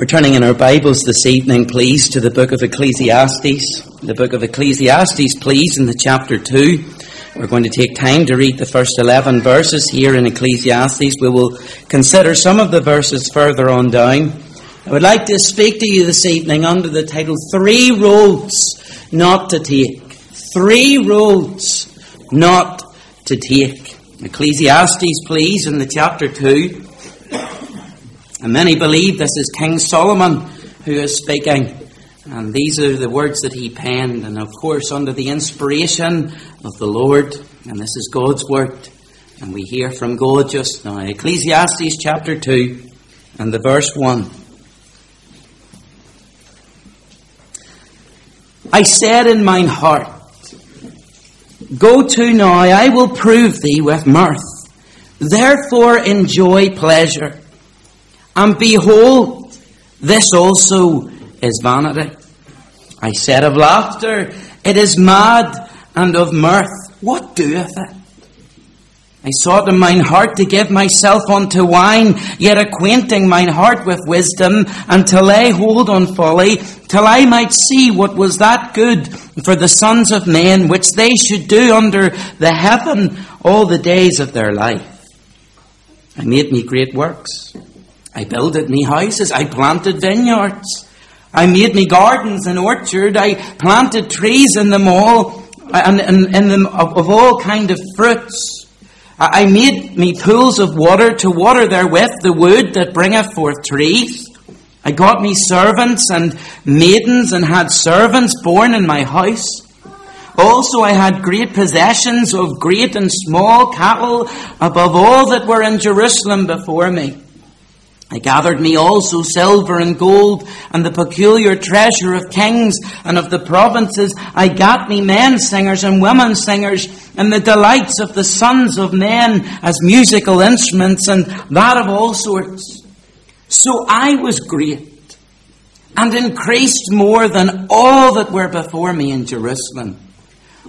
We're turning in our Bibles this evening, please, to the book of Ecclesiastes. The book of Ecclesiastes, please, in the chapter 2. We're going to take time to read the first 11 verses here in Ecclesiastes. We will consider some of the verses further on down. I would like to speak to you this evening under the title Three Roads Not to Take. Three Roads Not to Take. Ecclesiastes, please, in the chapter 2. And many believe this is King Solomon who is speaking. And these are the words that he penned, and of course, under the inspiration of the Lord. And this is God's word. And we hear from God just now. Ecclesiastes chapter 2 and the verse 1. I said in mine heart, Go to now, I will prove thee with mirth. Therefore enjoy pleasure and behold, this also is vanity. I said of laughter, it is mad, and of mirth, what doeth it? I sought in mine heart to give myself unto wine, yet acquainting mine heart with wisdom, and to lay hold on folly, till I might see what was that good for the sons of men, which they should do under the heaven all the days of their life. I made me great works. I builded me houses. I planted vineyards. I made me gardens and orchard. I planted trees in them all, and in them of, of all kind of fruits. I made me pools of water to water therewith the wood that bringeth forth trees. I got me servants and maidens and had servants born in my house. Also I had great possessions of great and small cattle above all that were in Jerusalem before me. I gathered me also silver and gold and the peculiar treasure of kings and of the provinces. I got me men singers and women singers and the delights of the sons of men as musical instruments and that of all sorts. So I was great and increased more than all that were before me in Jerusalem.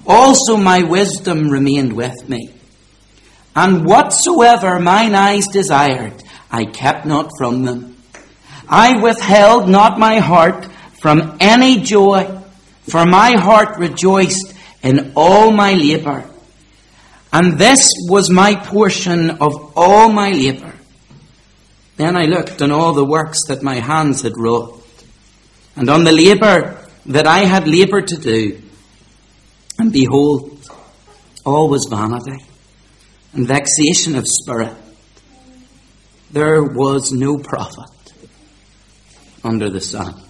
Also my wisdom remained with me. And whatsoever mine eyes desired, I kept not from them. I withheld not my heart from any joy, for my heart rejoiced in all my labour. And this was my portion of all my labour. Then I looked on all the works that my hands had wrought, and on the labour that I had laboured to do. And behold, all was vanity and vexation of spirit there was no profit under the sun.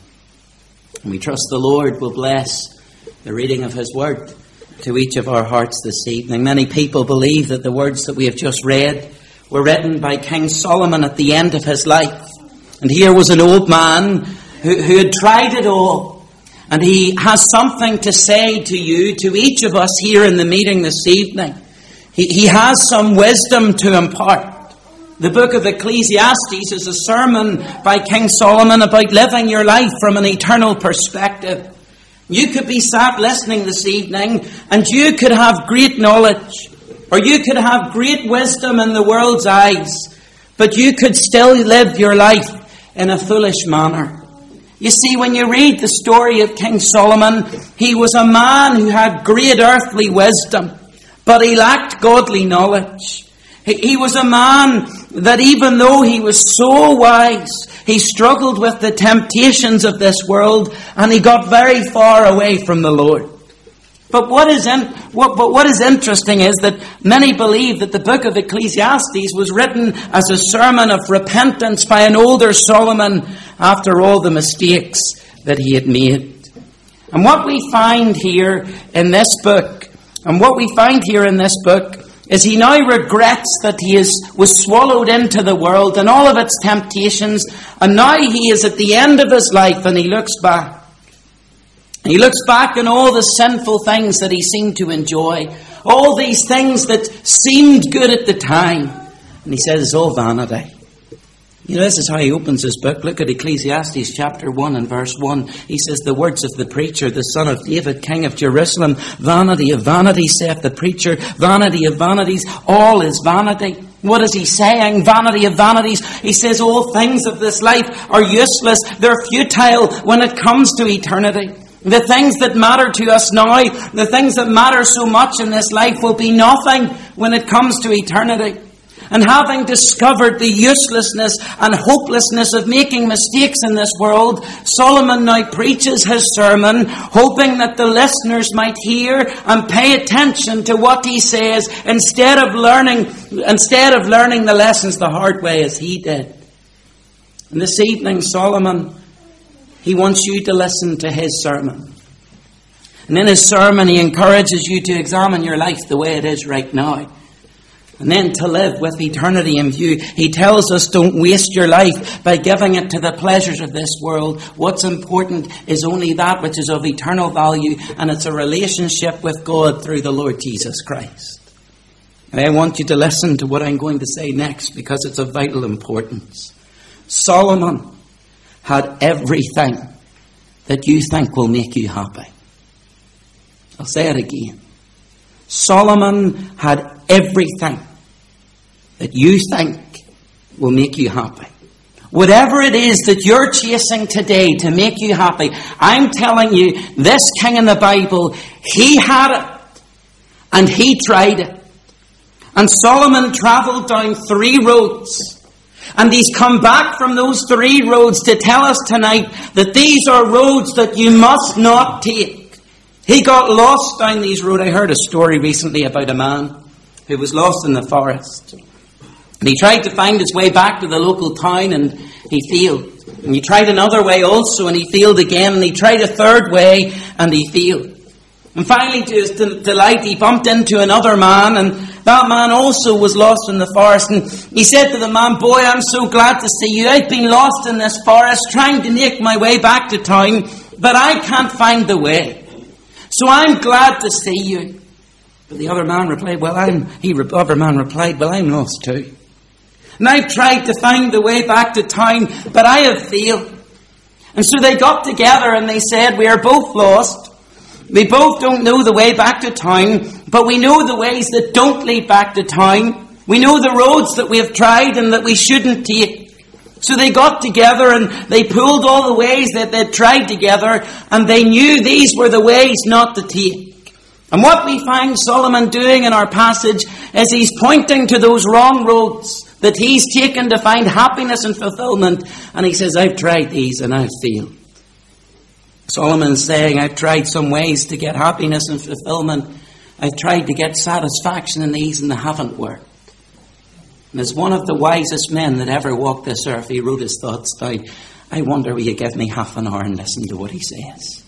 And we trust the Lord will bless the reading of His Word to each of our hearts this evening. Many people believe that the words that we have just read were written by King Solomon at the end of his life. And here was an old man who, who had tried it all. And he has something to say to you, to each of us here in the meeting this evening. He, he has some wisdom to impart. The book of Ecclesiastes is a sermon by King Solomon about living your life from an eternal perspective. You could be sat listening this evening and you could have great knowledge or you could have great wisdom in the world's eyes, but you could still live your life in a foolish manner. You see, when you read the story of King Solomon, he was a man who had great earthly wisdom, but he lacked godly knowledge. He was a man that even though he was so wise, he struggled with the temptations of this world and he got very far away from the Lord. But what is, in, what, but what is interesting is that many believe that the book of Ecclesiastes was written as a sermon of repentance by an older Solomon after all the mistakes that he had made. And what we find here in this book, and what we find here in this book is he now regrets that he is, was swallowed into the world and all of its temptations, and now he is at the end of his life and he looks back. He looks back on all the sinful things that he seemed to enjoy, all these things that seemed good at the time, and he says it's all vanity. You know, this is how he opens his book. Look at Ecclesiastes chapter 1 and verse 1. He says, The words of the preacher, the son of David, king of Jerusalem, vanity of vanity, saith the preacher, vanity of vanities, all is vanity. What is he saying? Vanity of vanities. He says all things of this life are useless. They're futile when it comes to eternity. The things that matter to us now, the things that matter so much in this life will be nothing when it comes to eternity. And having discovered the uselessness and hopelessness of making mistakes in this world, Solomon now preaches his sermon, hoping that the listeners might hear and pay attention to what he says instead of learning, instead of learning the lessons the hard way as he did. And this evening, Solomon, he wants you to listen to his sermon. And in his sermon, he encourages you to examine your life the way it is right now and then to live with eternity in view. He tells us don't waste your life by giving it to the pleasures of this world. What's important is only that which is of eternal value, and it's a relationship with God through the Lord Jesus Christ. And I want you to listen to what I'm going to say next because it's of vital importance. Solomon had everything that you think will make you happy. I'll say it again. Solomon had everything that you think will make you happy. Whatever it is that you're chasing today to make you happy, I'm telling you, this king in the Bible, he had it. And he tried it. And Solomon traveled down three roads. And he's come back from those three roads to tell us tonight that these are roads that you must not take. He got lost down these roads. I heard a story recently about a man who was lost in the forest. And he tried to find his way back to the local town and he failed. And he tried another way also and he failed again. And he tried a third way and he failed. And finally, to his delight, he bumped into another man and that man also was lost in the forest. And he said to the man, Boy, I'm so glad to see you. I've been lost in this forest trying to make my way back to town, but I can't find the way. So I'm glad to see you. But the other man replied, Well, I'm, he, other man replied, Well, I'm lost too. And I've tried to find the way back to town, but I have failed. And so they got together and they said, We are both lost. We both don't know the way back to town, but we know the ways that don't lead back to town. We know the roads that we have tried and that we shouldn't take. So they got together and they pulled all the ways that they'd tried together and they knew these were the ways not to take. And what we find Solomon doing in our passage is he's pointing to those wrong roads that he's taken to find happiness and fulfillment. And he says, I've tried these and I've failed. Solomon's saying, I've tried some ways to get happiness and fulfillment. I've tried to get satisfaction in these and they haven't worked. And as one of the wisest men that ever walked this earth, he wrote his thoughts down. I wonder will you give me half an hour and listen to what he says.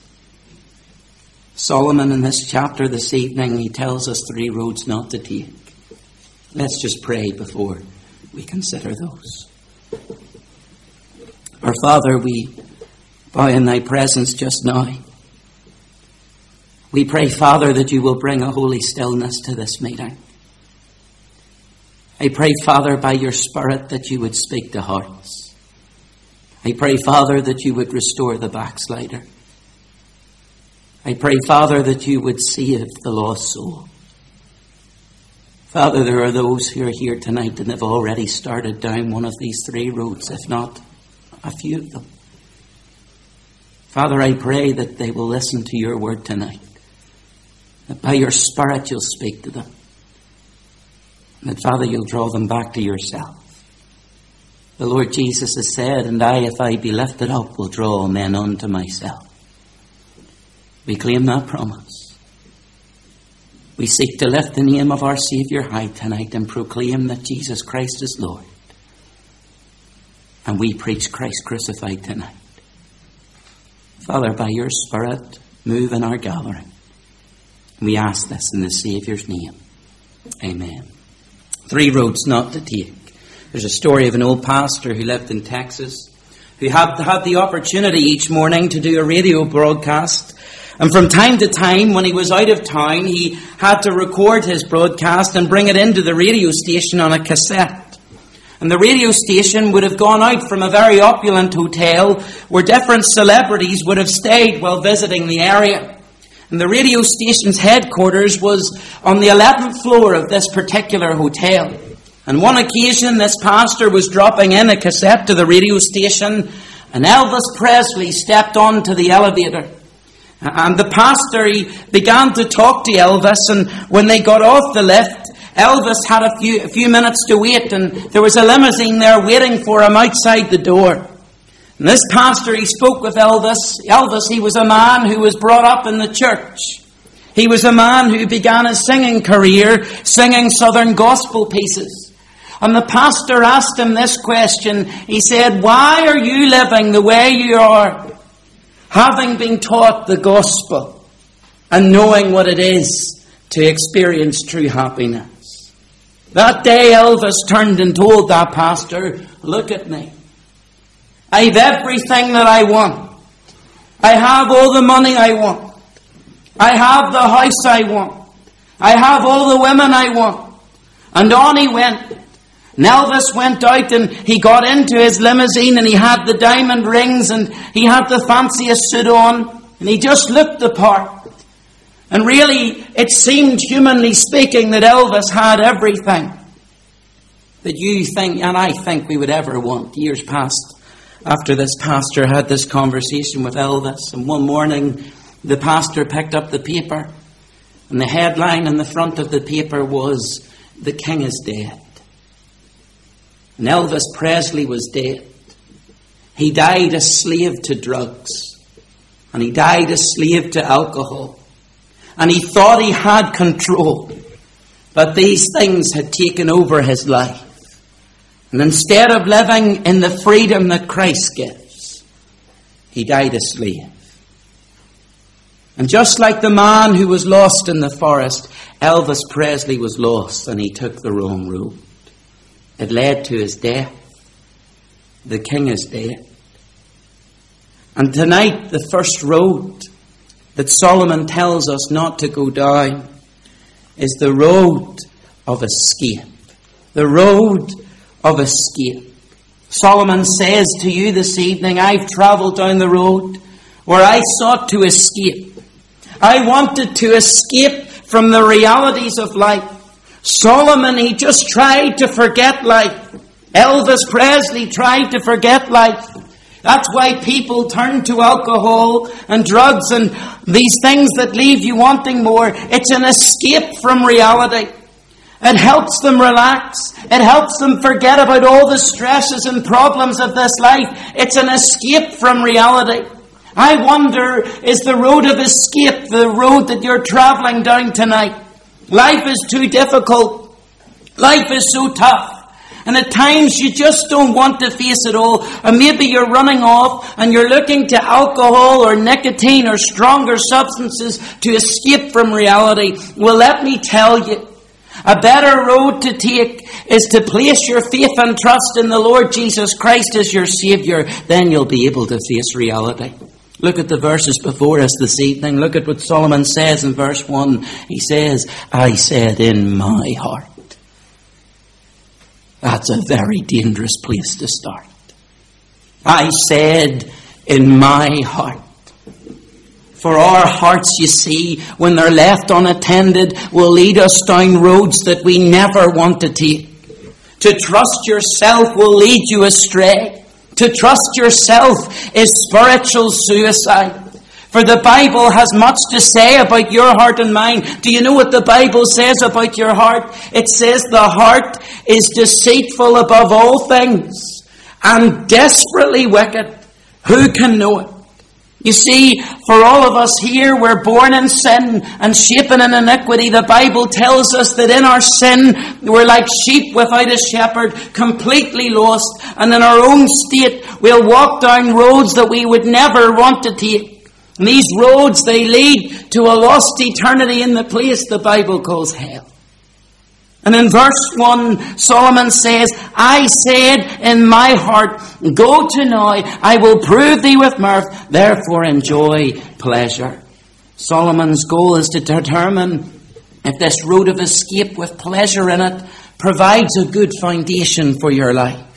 Solomon in this chapter this evening, he tells us three roads not to take. Let's just pray before we consider those. Our Father, we bow in thy presence just now. We pray, Father, that you will bring a holy stillness to this meeting. I pray, Father, by your Spirit that you would speak to hearts. I pray, Father, that you would restore the backslider. I pray, Father, that you would save the lost soul. Father, there are those who are here tonight and have already started down one of these three roads, if not a few of them. Father, I pray that they will listen to your word tonight. That by your Spirit you'll speak to them. And that, Father, you'll draw them back to yourself. The Lord Jesus has said, And I, if I be lifted up, will draw men unto myself. We claim that promise. We seek to lift the name of our Saviour high tonight and proclaim that Jesus Christ is Lord. And we preach Christ crucified tonight. Father, by your Spirit, move in our gathering. We ask this in the Saviour's name. Amen. Three roads not to take. There's a story of an old pastor who lived in Texas who had, had the opportunity each morning to do a radio broadcast and from time to time, when he was out of town, he had to record his broadcast and bring it into the radio station on a cassette. And the radio station would have gone out from a very opulent hotel where different celebrities would have stayed while visiting the area. And the radio station's headquarters was on the 11th floor of this particular hotel. And one occasion, this pastor was dropping in a cassette to the radio station, and Elvis Presley stepped onto the elevator. And the pastor, he began to talk to Elvis, and when they got off the lift, Elvis had a few, a few minutes to wait, and there was a limousine there waiting for him outside the door. And this pastor, he spoke with Elvis. Elvis, he was a man who was brought up in the church. He was a man who began his singing career singing southern gospel pieces. And the pastor asked him this question. He said, Why are you living the way you are? Having been taught the gospel and knowing what it is to experience true happiness. That day Elvis turned and told that pastor, Look at me. I've everything that I want. I have all the money I want. I have the house I want. I have all the women I want. And on he went. Elvis went out and he got into his limousine and he had the diamond rings and he had the fanciest suit on and he just looked the part. And really, it seemed, humanly speaking, that Elvis had everything that you think and I think we would ever want. Years past, after this pastor had this conversation with Elvis, and one morning the pastor picked up the paper, and the headline in the front of the paper was, The King is dead. And Elvis Presley was dead. He died a slave to drugs. And he died a slave to alcohol and he thought he had control. But these things had taken over his life. And instead of living in the freedom that Christ gives, he died a slave. And just like the man who was lost in the forest, Elvis Presley was lost and he took the wrong road. Led to his death. The king is dead. And tonight, the first road that Solomon tells us not to go down is the road of escape. The road of escape. Solomon says to you this evening, I've travelled down the road where I sought to escape. I wanted to escape from the realities of life. Solomon, he just tried to forget life. Elvis Presley tried to forget life. That's why people turn to alcohol and drugs and these things that leave you wanting more. It's an escape from reality. It helps them relax. It helps them forget about all the stresses and problems of this life. It's an escape from reality. I wonder, is the road of escape the road that you're traveling down tonight? Life is too difficult. Life is so tough. And at times you just don't want to face it all. And maybe you're running off and you're looking to alcohol or nicotine or stronger substances to escape from reality. Well, let me tell you, a better road to take is to place your faith and trust in the Lord Jesus Christ as your Savior. Then you'll be able to face reality. Look at the verses before us this evening. Look at what Solomon says in verse 1. He says, I said in my heart. That's a very dangerous place to start. I said in my heart. For our hearts, you see, when they're left unattended, will lead us down roads that we never want to take. To trust yourself will lead you astray. To trust yourself is spiritual suicide. For the Bible has much to say about your heart and mind. Do you know what the Bible says about your heart? It says the heart is deceitful above all things and desperately wicked. Who can know it? You see, for all of us here, we're born in sin and shapen in iniquity. The Bible tells us that in our sin, we're like sheep without a shepherd, completely lost. And in our own state, we'll walk down roads that we would never want to take. And these roads, they lead to a lost eternity in the place the Bible calls hell. And in verse 1, Solomon says, I said in my heart, Go to now, I will prove thee with mirth, therefore enjoy pleasure. Solomon's goal is to determine if this road of escape with pleasure in it provides a good foundation for your life.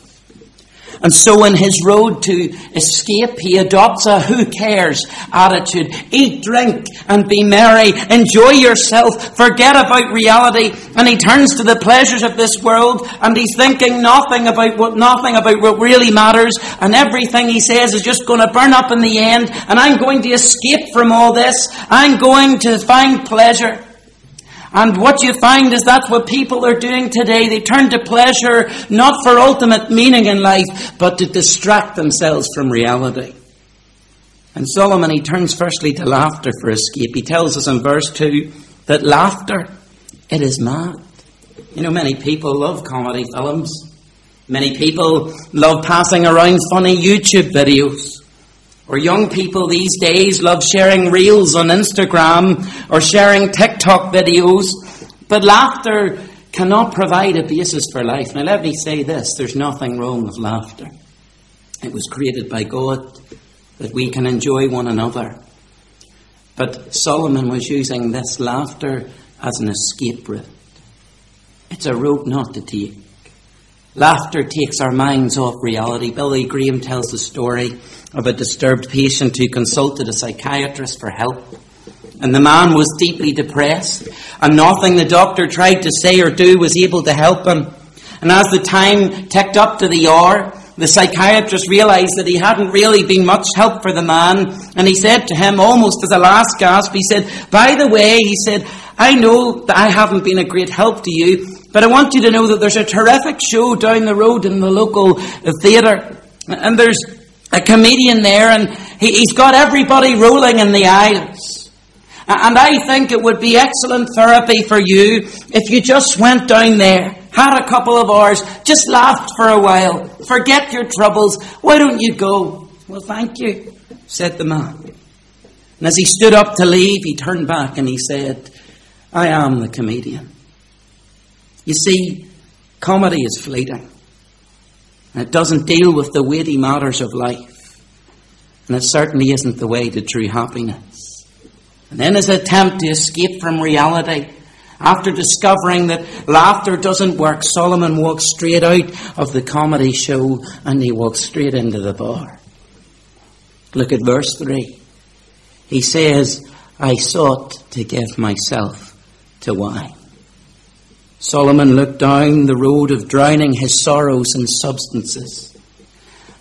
And so in his road to escape, he adopts a who cares attitude. Eat, drink, and be merry. Enjoy yourself. Forget about reality. And he turns to the pleasures of this world and he's thinking nothing about what, nothing about what really matters. And everything he says is just going to burn up in the end. And I'm going to escape from all this. I'm going to find pleasure. And what you find is that's what people are doing today. They turn to pleasure not for ultimate meaning in life, but to distract themselves from reality. And Solomon, he turns firstly to laughter for escape. He tells us in verse 2 that laughter, it is mad. You know, many people love comedy films. Many people love passing around funny YouTube videos. Or young people these days love sharing reels on Instagram or sharing TikTok videos, but laughter cannot provide a basis for life. Now let me say this, there's nothing wrong with laughter. It was created by God that we can enjoy one another. But Solomon was using this laughter as an escape route. It's a road not to take. Laughter takes our minds off reality. Billy Graham tells the story of a disturbed patient who consulted a psychiatrist for help. And the man was deeply depressed, and nothing the doctor tried to say or do was able to help him. And as the time ticked up to the hour, the psychiatrist realized that he hadn't really been much help for the man, and he said to him, almost as a last gasp, he said, By the way, he said, I know that I haven't been a great help to you, but I want you to know that there's a terrific show down the road in the local theatre, and there's a comedian there, and he, has got everybody rolling in the aisles. And I think it would be excellent therapy for you if you just went down there, had a couple of hours, just laughed for a while, forget your troubles. Why don't you go? Well, thank you, said the man. And as he stood up to leave, he turned back and he said, I am the comedian. You see, comedy is fleeting. And it doesn't deal with the weighty matters of life. And it certainly isn't the way to true happiness. And in his attempt to escape from reality, after discovering that laughter doesn't work, Solomon walks straight out of the comedy show and he walks straight into the bar. Look at verse 3. He says, I sought to give myself to wine. Solomon looked down the road of drowning his sorrows in substances.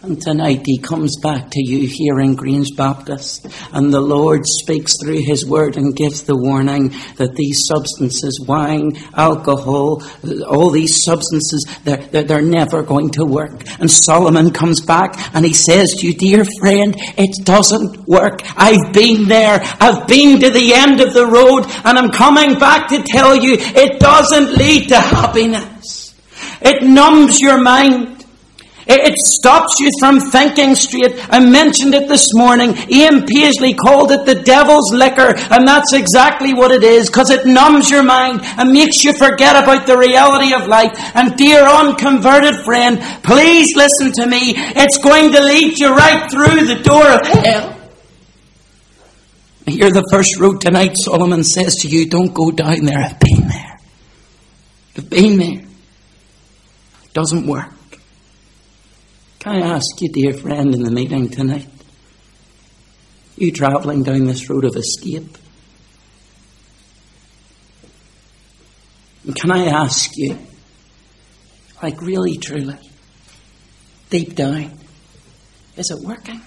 And tonight he comes back to you here in Grange Baptist, and the Lord speaks through his word and gives the warning that these substances, wine, alcohol, all these substances, they're, they're, they're never going to work. And Solomon comes back and he says to you, dear friend, it doesn't work. I've been there. I've been to the end of the road, and I'm coming back to tell you it doesn't lead to happiness. It numbs your mind. It stops you from thinking straight. I mentioned it this morning. Ian Paisley called it the devil's liquor, and that's exactly what it is, because it numbs your mind and makes you forget about the reality of life. And dear unconverted friend, please listen to me. It's going to lead you right through the door of hell. Here, the first road tonight, Solomon says to you, don't go down there. I've been there. I've been there. It doesn't work. Can I ask you, dear friend, in the meeting tonight? You travelling down this road of escape? Can I ask you, like really, truly, deep down, is it working?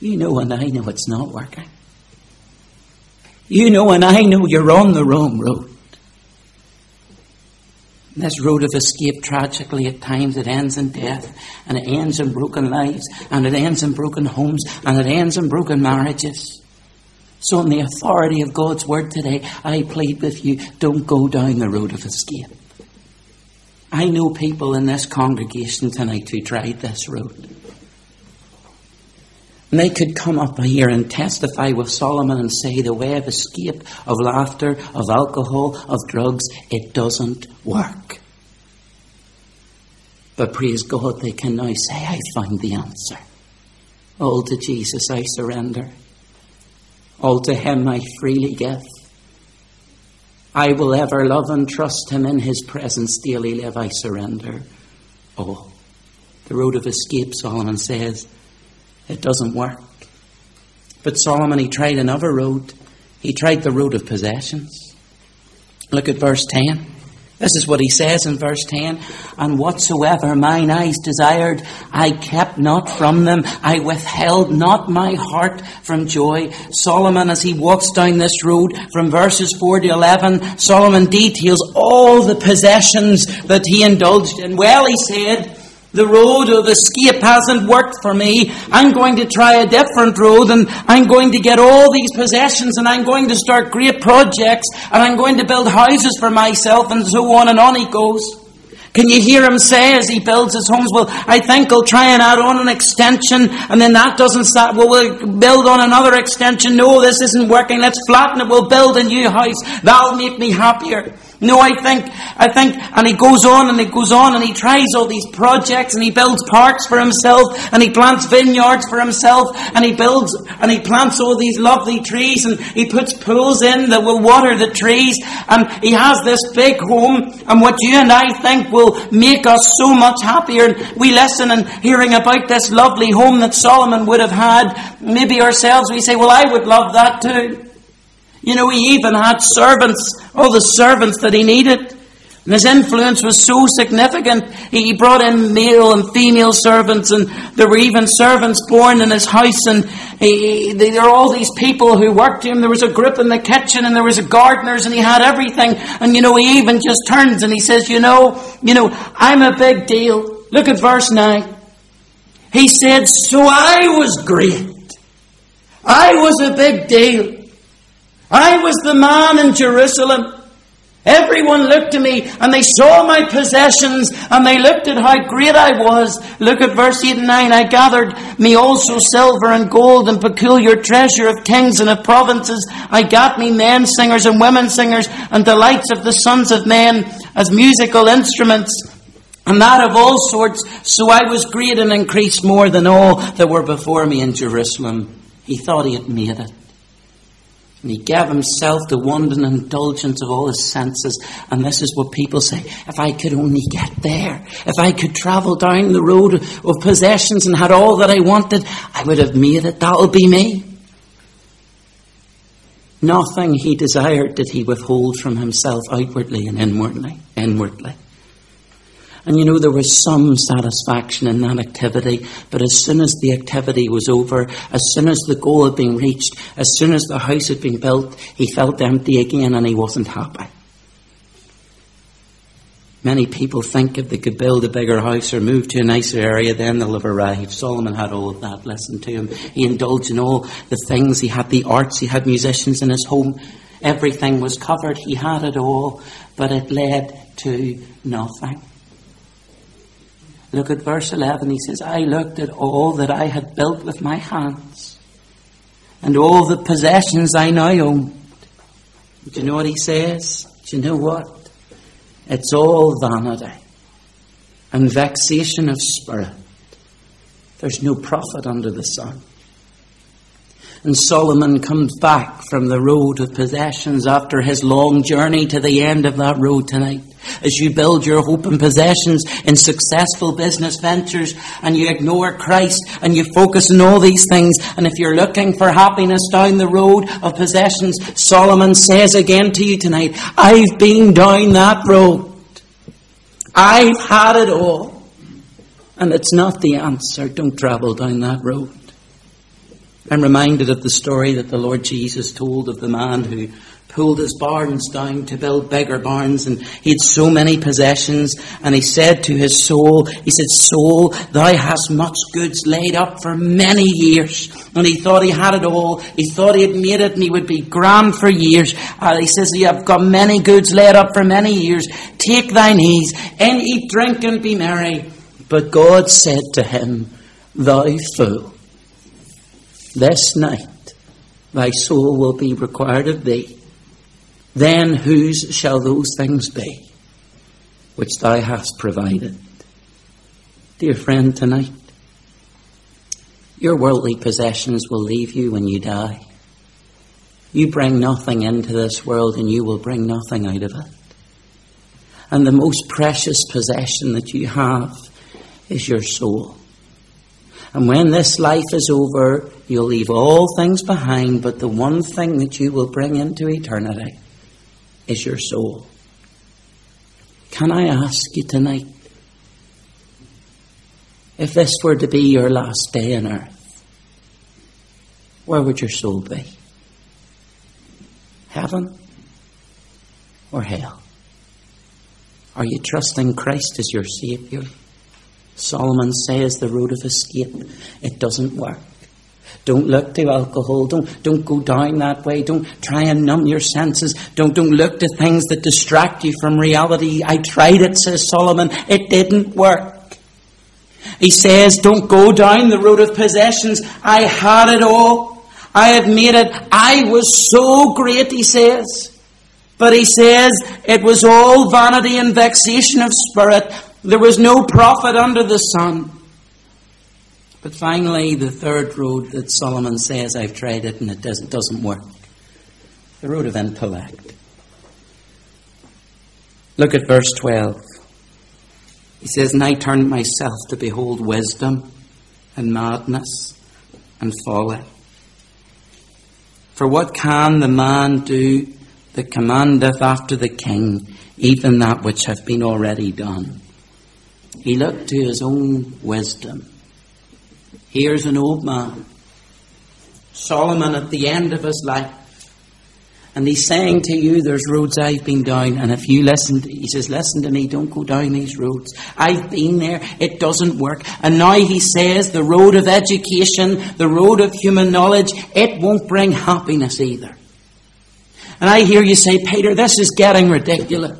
You know and I know it's not working. You know and I know you're on the wrong road. This road of escape, tragically, at times it ends in death, and it ends in broken lives, and it ends in broken homes, and it ends in broken marriages. So, in the authority of God's word today, I plead with you don't go down the road of escape. I know people in this congregation tonight who tried this road. And they could come up here and testify with Solomon and say the way of escape, of laughter, of alcohol, of drugs, it doesn't work. But praise God, they can now say, I found the answer. All to Jesus I surrender. All to Him I freely give. I will ever love and trust Him in His presence daily live I surrender. Oh, the road of escape, Solomon says, it doesn't work. But Solomon, he tried another road. He tried the road of possessions. Look at verse 10. This is what he says in verse 10. And whatsoever mine eyes desired, I kept not from them. I withheld not my heart from joy. Solomon, as he walks down this road from verses 4 to 11, Solomon details all the possessions that he indulged in. Well, he said, the road of escape hasn't worked for me. I'm going to try a different road and I'm going to get all these possessions and I'm going to start great projects and I'm going to build houses for myself and so on and on he goes. Can you hear him say as he builds his homes? Well, I think I'll try and add on an extension and then that doesn't start. Well, we'll build on another extension. No, this isn't working. Let's flatten it. We'll build a new house. That'll make me happier. No, I think, I think, and he goes on and he goes on and he tries all these projects and he builds parks for himself and he plants vineyards for himself and he builds and he plants all these lovely trees and he puts pools in that will water the trees. And he has this big home and what you and I think will make us so much happier. And we listen and hearing about this lovely home that Solomon would have had, maybe ourselves we say, well I would love that too. You know, he even had servants, all the servants that he needed. And his influence was so significant. He brought in male and female servants, and there were even servants born in his house. And he, there were all these people who worked him. There was a group in the kitchen, and there was a gardeners, and he had everything. And you know, he even just turns and he says, "You know, you know, I'm a big deal." Look at verse nine. He said, "So I was great. I was a big deal." I was the man in Jerusalem. Everyone looked at me and they saw my possessions and they looked at how great I was. Look at verse 8 and 9. I gathered me also silver and gold and peculiar treasure of kings and of provinces. I got me men singers and women singers and delights of the sons of men as musical instruments and that of all sorts. So I was great and increased more than all that were before me in Jerusalem. He thought he had made it. And he gave himself the wanton indulgence of all his senses. And this is what people say if I could only get there, if I could travel down the road of possessions and had all that I wanted, I would have made it. That'll be me. Nothing he desired did he withhold from himself outwardly and inwardly. Inwardly. And you know, there was some satisfaction in that activity, but as soon as the activity was over, as soon as the goal had been reached, as soon as the house had been built, he felt empty again and he wasn't happy. Many people think if they could build a bigger house or move to a nicer area, then they'll have arrived. Solomon had all of that. Listen to him. He indulged in all the things. He had the arts. He had musicians in his home. Everything was covered. He had it all, but it led to nothing. Look at verse 11. He says, I looked at all that I had built with my hands and all the possessions I now own. Do you know what he says? Do you know what? It's all vanity and vexation of spirit. There's no profit under the sun. And Solomon comes back from the road of possessions after his long journey to the end of that road tonight. As you build your hope and possessions in successful business ventures and you ignore Christ and you focus on all these things, and if you're looking for happiness down the road of possessions, Solomon says again to you tonight, I've been down that road. I've had it all. And it's not the answer. Don't travel down that road. I'm reminded of the story that the Lord Jesus told of the man who pulled his barns down to build bigger barns and he had so many possessions and he said to his soul, he said, soul, thou hast much goods laid up for many years. And he thought he had it all. He thought he had made it and he would be grand for years. And he says, you have got many goods laid up for many years. Take thine ease and eat, drink and be merry. But God said to him, thou fool, this night thy soul will be required of thee then whose shall those things be which thou hast provided? Dear friend, tonight, your worldly possessions will leave you when you die. You bring nothing into this world and you will bring nothing out of it. And the most precious possession that you have is your soul. And when this life is over, you'll leave all things behind, but the one thing that you will bring into eternity is your soul. Can I ask you tonight, if this were to be your last day on earth, where would your soul be? Heaven or hell? Are you trusting Christ as your Saviour? Solomon says the road of escape, it doesn't work. Don't look to alcohol. Don't, don't go down that way. Don't try and numb your senses. Don't, don't look to things that distract you from reality. I tried it, says Solomon. It didn't work. He says, don't go down the road of possessions. I had it all. I have made it. I was so great, he says. But he says it was all vanity and vexation of spirit. There was no profit under the sun. But finally, the third road that Solomon says, I've tried it and it doesn't, doesn't work. The road of intellect. Look at verse 12. He says, And I turned myself to behold wisdom and madness and folly. For what can the man do that commandeth after the king, even that which hath been already done? He looked to his own wisdom. Here's an old man, Solomon at the end of his life. And he's saying to you, there's roads I've been down, and if you listen, to, he says, listen to me, don't go down these roads. I've been there, it doesn't work. And now he says, the road of education, the road of human knowledge, it won't bring happiness either. And I hear you say, Peter, this is getting ridiculous.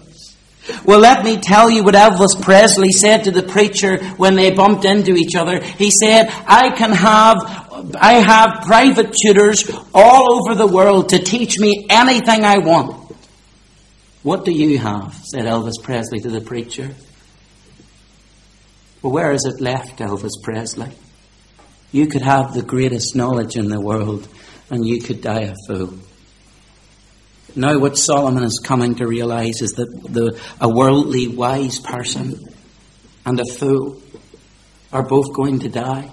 Well, let me tell you what Elvis Presley said to the preacher when they bumped into each other. He said, I can have, I have private tutors all over the world to teach me anything I want. What do you have? said Elvis Presley to the preacher. Well, where is it left, Elvis Presley? You could have the greatest knowledge in the world and you could die a fool. Now, what Solomon is coming to realize is that the, a worldly wise person and a fool are both going to die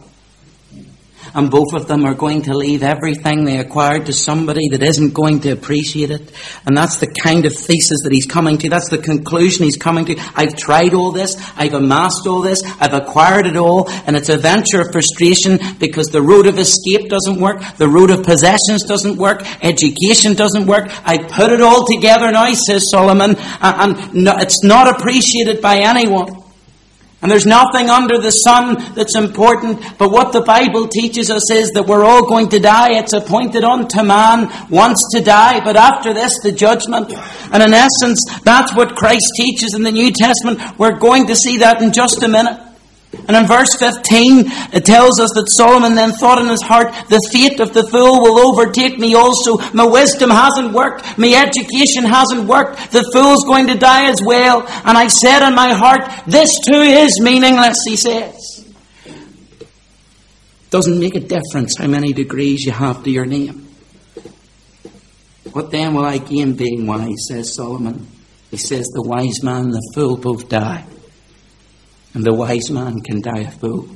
and both of them are going to leave everything they acquired to somebody that isn't going to appreciate it. And that's the kind of thesis that he's coming to. That's the conclusion he's coming to. I've tried all this. I've amassed all this. I've acquired it all. And it's a venture of frustration because the road of escape doesn't work. The road of possessions doesn't work. Education doesn't work. I put it all together now, says Solomon, and it's not appreciated by anyone. And there's nothing under the sun that's important, but what the Bible teaches us is that we're all going to die. It's appointed unto man once to die, but after this, the judgment. And in essence, that's what Christ teaches in the New Testament. We're going to see that in just a minute. And in verse 15, it tells us that Solomon then thought in his heart, the fate of the fool will overtake me also. My wisdom hasn't worked. My education hasn't worked. The fool's going to die as well. And I said in my heart, this too is meaningless, he says. Doesn't make a difference how many degrees you have to your name. What then will I gain being wise, says Solomon. He says, the wise man and the fool both die and the wise man can die a fool.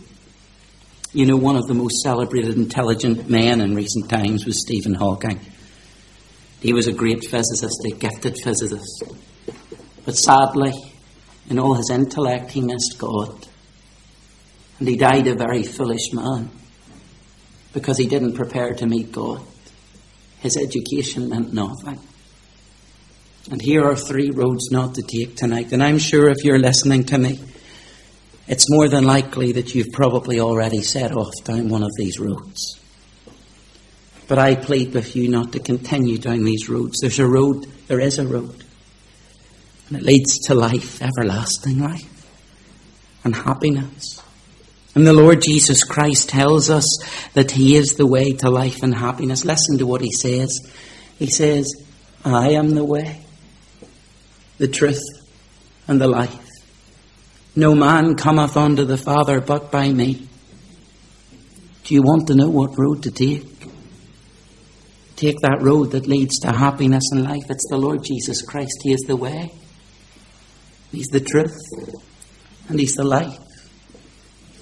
You know, one of the most celebrated intelligent men in recent times was Stephen Hawking. He was a great physicist, a gifted physicist. But sadly, in all his intellect, he missed God. And he died a very foolish man because he didn't prepare to meet God. His education meant nothing. And here are three roads not to take tonight. And I'm sure if you're listening to me, it's more than likely that you've probably already set off down one of these roads. But I plead with you not to continue down these roads. There's a road, there is a road. And it leads to life, everlasting life, and happiness. And the Lord Jesus Christ tells us that He is the way to life and happiness. Listen to what He says. He says, I am the way, the truth, and the life. No man cometh unto the Father but by me. Do you want to know what road to take? Take that road that leads to happiness and life. It's the Lord Jesus Christ. He is the way. He's the truth. And He's the life.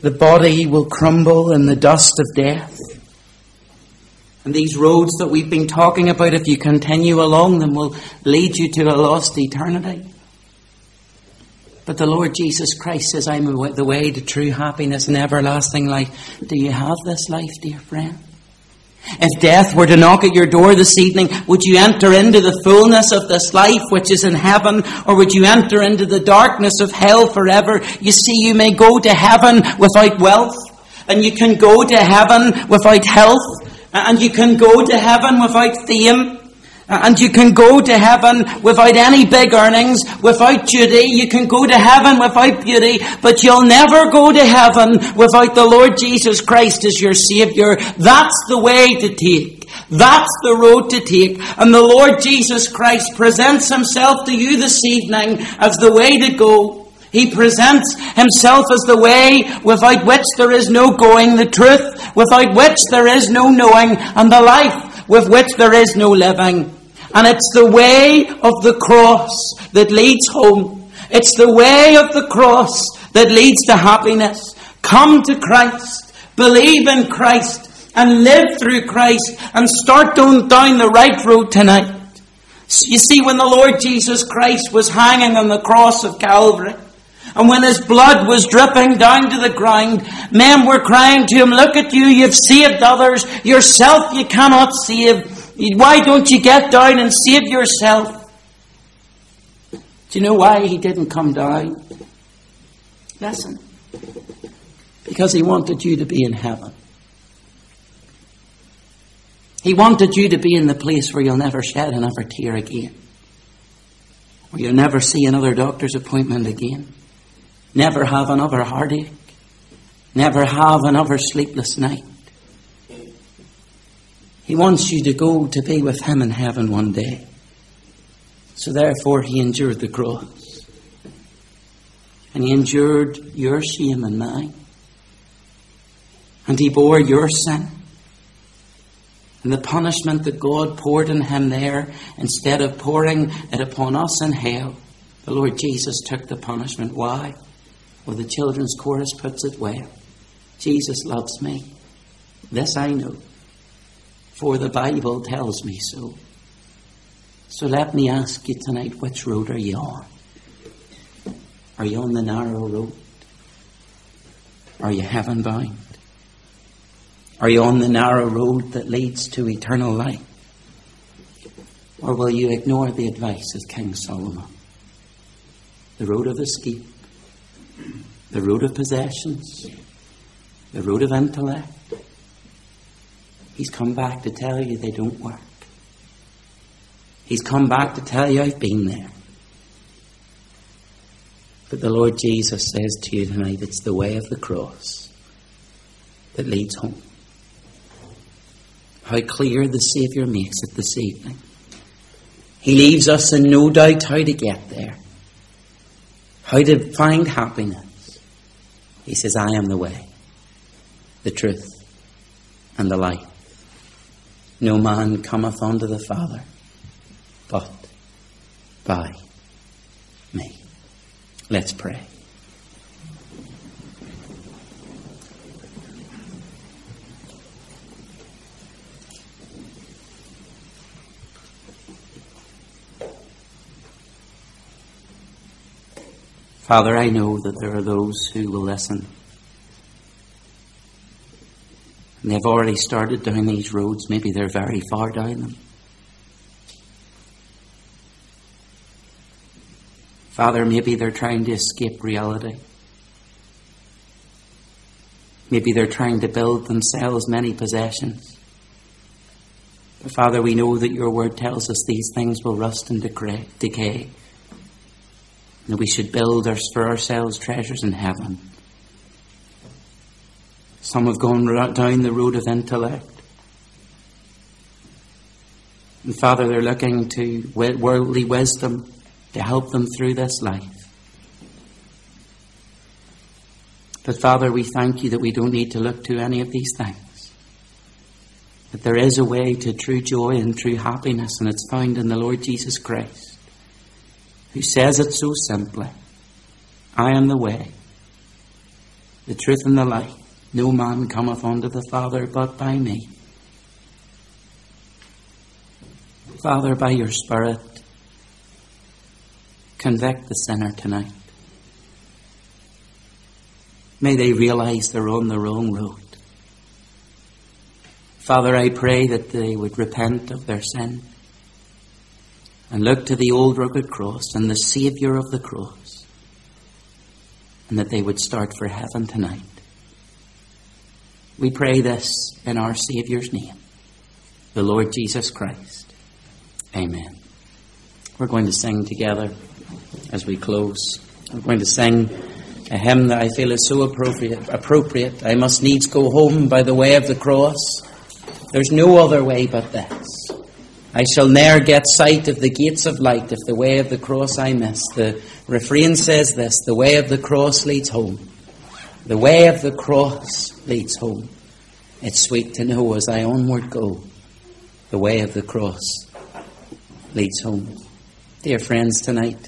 The body will crumble in the dust of death. And these roads that we've been talking about, if you continue along them, will lead you to a lost eternity. But the Lord Jesus Christ says, I'm the way to true happiness and everlasting life. Do you have this life, dear friend? If death were to knock at your door this evening, would you enter into the fullness of this life which is in heaven, or would you enter into the darkness of hell forever? You see, you may go to heaven without wealth, and you can go to heaven without health, and you can go to heaven without fame, Uh, and you can go to heaven without any big earnings, without duty. You can go to heaven without beauty, but you'll never go to heaven without the Lord Jesus Christ as your Savior. That's the way to take. That's the road to take. And the Lord Jesus Christ presents Himself to you this evening as the way to go. He presents himself as the way without which there is no going, the truth without which there is no knowing, and the life with which there is no living. And it's the way of the cross that leads home. It's the way of the cross that leads to happiness. Come to Christ. Believe in Christ. And live through Christ. And start down, down the right road tonight. You see, when the Lord Jesus Christ was hanging on the cross of Calvary, and when his blood was dripping down to the ground, men were crying to him, Look at you, you've saved others. Yourself you cannot save. Why don't you get down and save yourself? Do you know why he didn't come down? Listen. Because he wanted you to be in heaven. He wanted you to be in the place where you'll never shed another tear again. Where you'll never see another doctor's appointment again. Never have another heartache. Never have another sleepless night. He wants you to go to be with Him in heaven one day. So therefore, He endured the cross. And He endured your shame and mine. And He bore your sin. And the punishment that God poured on Him there, instead of pouring it upon us in hell, the Lord Jesus took the punishment. Why? Well, the children's chorus puts it well. Jesus loves me. This I know for the Bible tells me so. So let me ask you tonight which road are you on? Are you on the narrow road? Are you heaven bound? Are you on the narrow road that leads to eternal life? Or will you ignore the advice of King Solomon? The road of escape, the road of possessions, the road of intellect, He's come back to tell you they don't work. He's come back to tell you I've been there. But the Lord Jesus says to you tonight, it's the way of the cross that leads home. How clear the Saviour makes it this evening. He leaves us in no doubt how to get there, how to find happiness. He says, I am the way, the truth, and the light. No man cometh unto the Father but by me. Let's pray. Father, I know that there are those who will listen And they've already started down these roads. Maybe they're very far down them. Father, maybe they're trying to escape reality. Maybe they're trying to build themselves many possessions. But Father, we know that your word tells us these things will rust and decay. And we should build for ourselves treasures in heaven some have gone down the road of intellect. And Father, they're looking to worldly wisdom to help them through this life. But Father, we thank you that we don't need to look to any of these things. That there is a way to true joy and true happiness, and it's found in the Lord Jesus Christ, who says it so simply I am the way, the truth and the life. No man cometh unto the Father but by me. Father, by your Spirit, convict the sinner tonight. May they realize they're on the wrong road. Father, I pray that they would repent of their sin and look to the old rugged cross and the Saviour of the cross, and that they would start for heaven tonight. We pray this in our Saviour's name, the Lord Jesus Christ. Amen. We're going to sing together as we close. We're going to sing a hymn that I feel is so appropriate. Appropriate. I must needs go home by the way of the cross. There's no other way but this. I shall ne'er get sight of the gates of light if the way of the cross I miss. The refrain says this the way of the cross leads home. The way of the cross leads home. It's sweet to know as I onward go, the way of the cross leads home. Dear friends, tonight,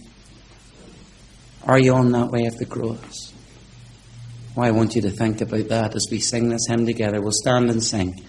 are you on that way of the cross? Well, I want you to think about that as we sing this hymn together. We'll stand and sing.